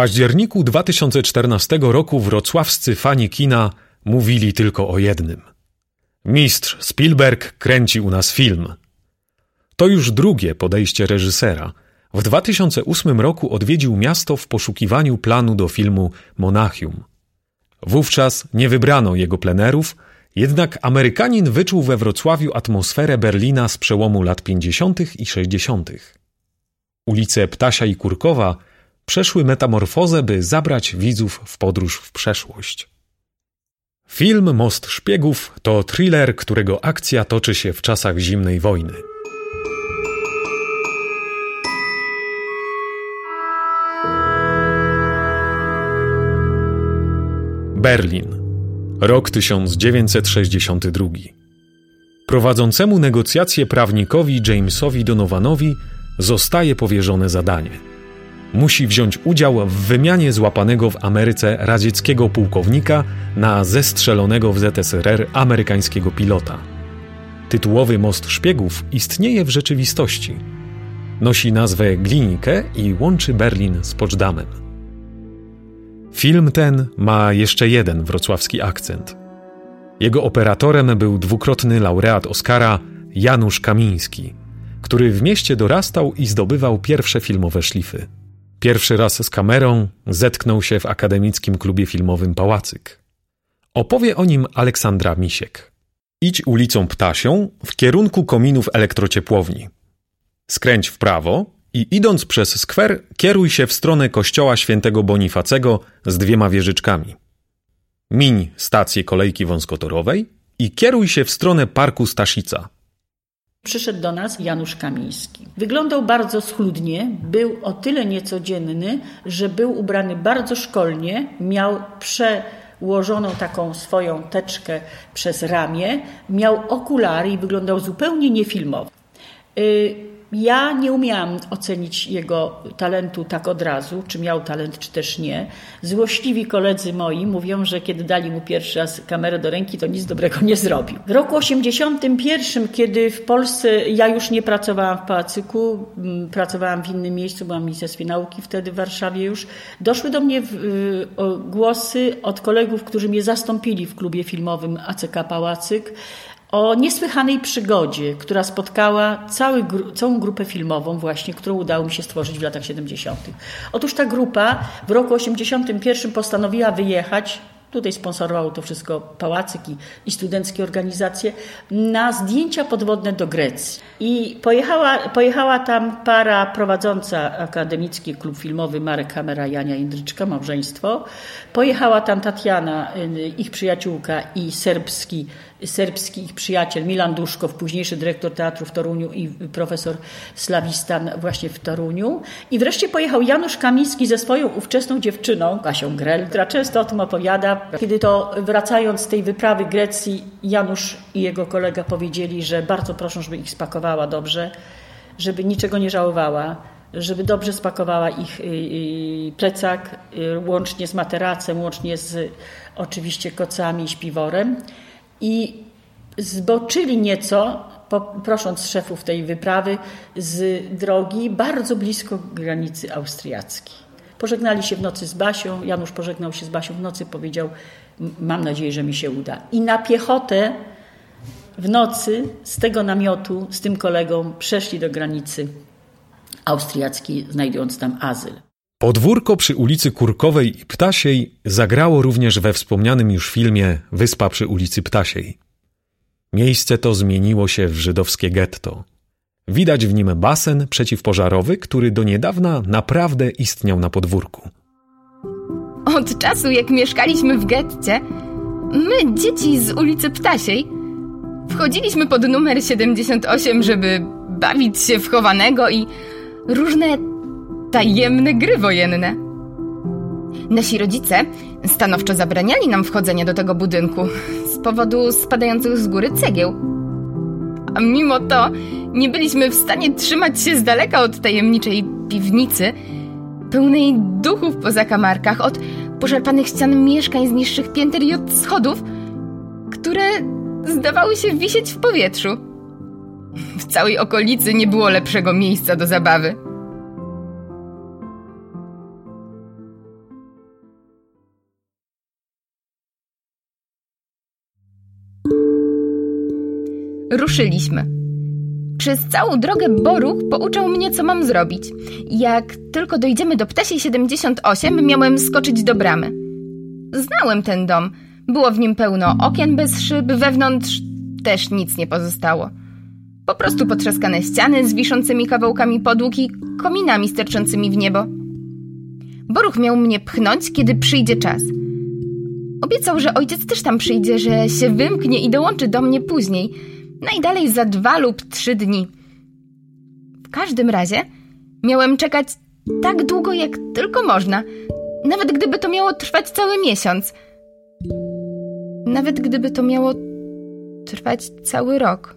październiku 2014 roku wrocławscy fani kina mówili tylko o jednym. Mistrz Spielberg kręci u nas film. To już drugie podejście reżysera. W 2008 roku odwiedził miasto w poszukiwaniu planu do filmu Monachium. Wówczas nie wybrano jego plenerów, jednak Amerykanin wyczuł we Wrocławiu atmosferę Berlina z przełomu lat 50. i 60. Ulice Ptasia i Kurkowa przeszły metamorfozę, by zabrać widzów w podróż w przeszłość. Film Most Szpiegów to thriller, którego akcja toczy się w czasach zimnej wojny. Berlin. Rok 1962. Prowadzącemu negocjacje prawnikowi Jamesowi Donovanowi zostaje powierzone zadanie. Musi wziąć udział w wymianie złapanego w Ameryce radzieckiego pułkownika na zestrzelonego w ZSRR amerykańskiego pilota. Tytułowy most szpiegów istnieje w rzeczywistości. Nosi nazwę Glinikę i łączy Berlin z Poczdamem. Film ten ma jeszcze jeden wrocławski akcent. Jego operatorem był dwukrotny laureat Oscara Janusz Kamiński, który w mieście dorastał i zdobywał pierwsze filmowe szlify. Pierwszy raz z kamerą zetknął się w akademickim klubie filmowym Pałacyk. Opowie o nim Aleksandra Misiek. Idź ulicą Ptasią w kierunku kominów elektrociepłowni. Skręć w prawo i idąc przez skwer, kieruj się w stronę kościoła świętego Bonifacego z dwiema wieżyczkami. Miń stację kolejki wąskotorowej i kieruj się w stronę parku Staszica. Przyszedł do nas Janusz Kamiński. Wyglądał bardzo schludnie, był o tyle niecodzienny, że był ubrany bardzo szkolnie, miał przełożoną taką swoją teczkę przez ramię, miał okulary i wyglądał zupełnie niefilmowo. Y, ja nie umiałam ocenić jego talentu tak od razu, czy miał talent, czy też nie. Złośliwi koledzy moi mówią, że kiedy dali mu pierwszy raz kamerę do ręki, to nic dobrego nie zrobił. W roku 81, kiedy w Polsce ja już nie pracowałam w Pałacyku, pracowałam w innym miejscu, byłam w Ministerstwie Nauki wtedy w Warszawie już, doszły do mnie y, głosy od kolegów, którzy mnie zastąpili w klubie filmowym ACK Pałacyk, o niesłychanej przygodzie, która spotkała cały, całą grupę filmową właśnie, którą udało mi się stworzyć w latach 70. Otóż ta grupa w roku 81 postanowiła wyjechać Tutaj sponsorowało to wszystko pałacyk i, i studenckie organizacje na zdjęcia podwodne do Grecji. I pojechała, pojechała tam para prowadząca akademicki klub filmowy Marek Kamera, Jania Indryczka, małżeństwo. Pojechała tam Tatiana, y, ich przyjaciółka i serbski serbski ich przyjaciel Milan Duszkow, późniejszy dyrektor teatru w Toruniu i profesor slawistan właśnie w Toruniu. I wreszcie pojechał Janusz Kamiński ze swoją ówczesną dziewczyną, Kasią Grel, która często o tym opowiada. Kiedy to wracając z tej wyprawy Grecji, Janusz i jego kolega powiedzieli, że bardzo proszą, żeby ich spakowała dobrze, żeby niczego nie żałowała, żeby dobrze spakowała ich y, y, plecak, y, łącznie z materacem, łącznie z oczywiście kocami i śpiworem i zboczyli nieco, prosząc szefów tej wyprawy, z drogi bardzo blisko granicy austriackiej. Pożegnali się w nocy z Basią, Janusz pożegnał się z Basią w nocy, powiedział: Mam nadzieję, że mi się uda. I na piechotę w nocy z tego namiotu, z tym kolegą, przeszli do granicy austriackiej, znajdując tam azyl. Podwórko przy ulicy Kurkowej i Ptasiej zagrało również we wspomnianym już filmie Wyspa przy ulicy Ptasiej. Miejsce to zmieniło się w żydowskie getto. Widać w nim basen przeciwpożarowy, który do niedawna naprawdę istniał na podwórku. Od czasu, jak mieszkaliśmy w getcie, my, dzieci z ulicy Ptasiej, wchodziliśmy pod numer 78, żeby bawić się w chowanego i różne tajemne gry wojenne. Nasi rodzice stanowczo zabraniali nam wchodzenia do tego budynku z powodu spadających z góry cegieł. A mimo to nie byliśmy w stanie trzymać się z daleka od tajemniczej piwnicy, pełnej duchów po zakamarkach, od poszarpanych ścian mieszkań z niższych pięter i od schodów, które zdawały się wisieć w powietrzu. W całej okolicy nie było lepszego miejsca do zabawy. Ruszyliśmy. Przez całą drogę Boruch pouczał mnie, co mam zrobić. Jak tylko dojdziemy do Ptasiej 78, miałem skoczyć do bramy. Znałem ten dom. Było w nim pełno okien bez szyb, wewnątrz też nic nie pozostało. Po prostu potrzaskane ściany z wiszącymi kawałkami podłóg i kominami sterczącymi w niebo. Boruch miał mnie pchnąć, kiedy przyjdzie czas. Obiecał, że ojciec też tam przyjdzie, że się wymknie i dołączy do mnie później, najdalej za dwa lub trzy dni. W każdym razie miałem czekać tak długo, jak tylko można, nawet gdyby to miało trwać cały miesiąc. Nawet gdyby to miało trwać cały rok.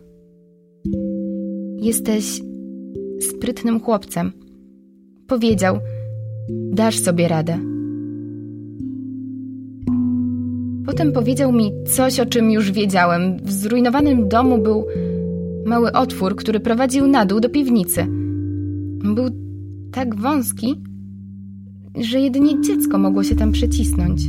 Jesteś sprytnym chłopcem. Powiedział: Dasz sobie radę. Potem powiedział mi coś, o czym już wiedziałem. W zrujnowanym domu był mały otwór, który prowadził na dół do piwnicy. Był tak wąski, że jedynie dziecko mogło się tam przecisnąć.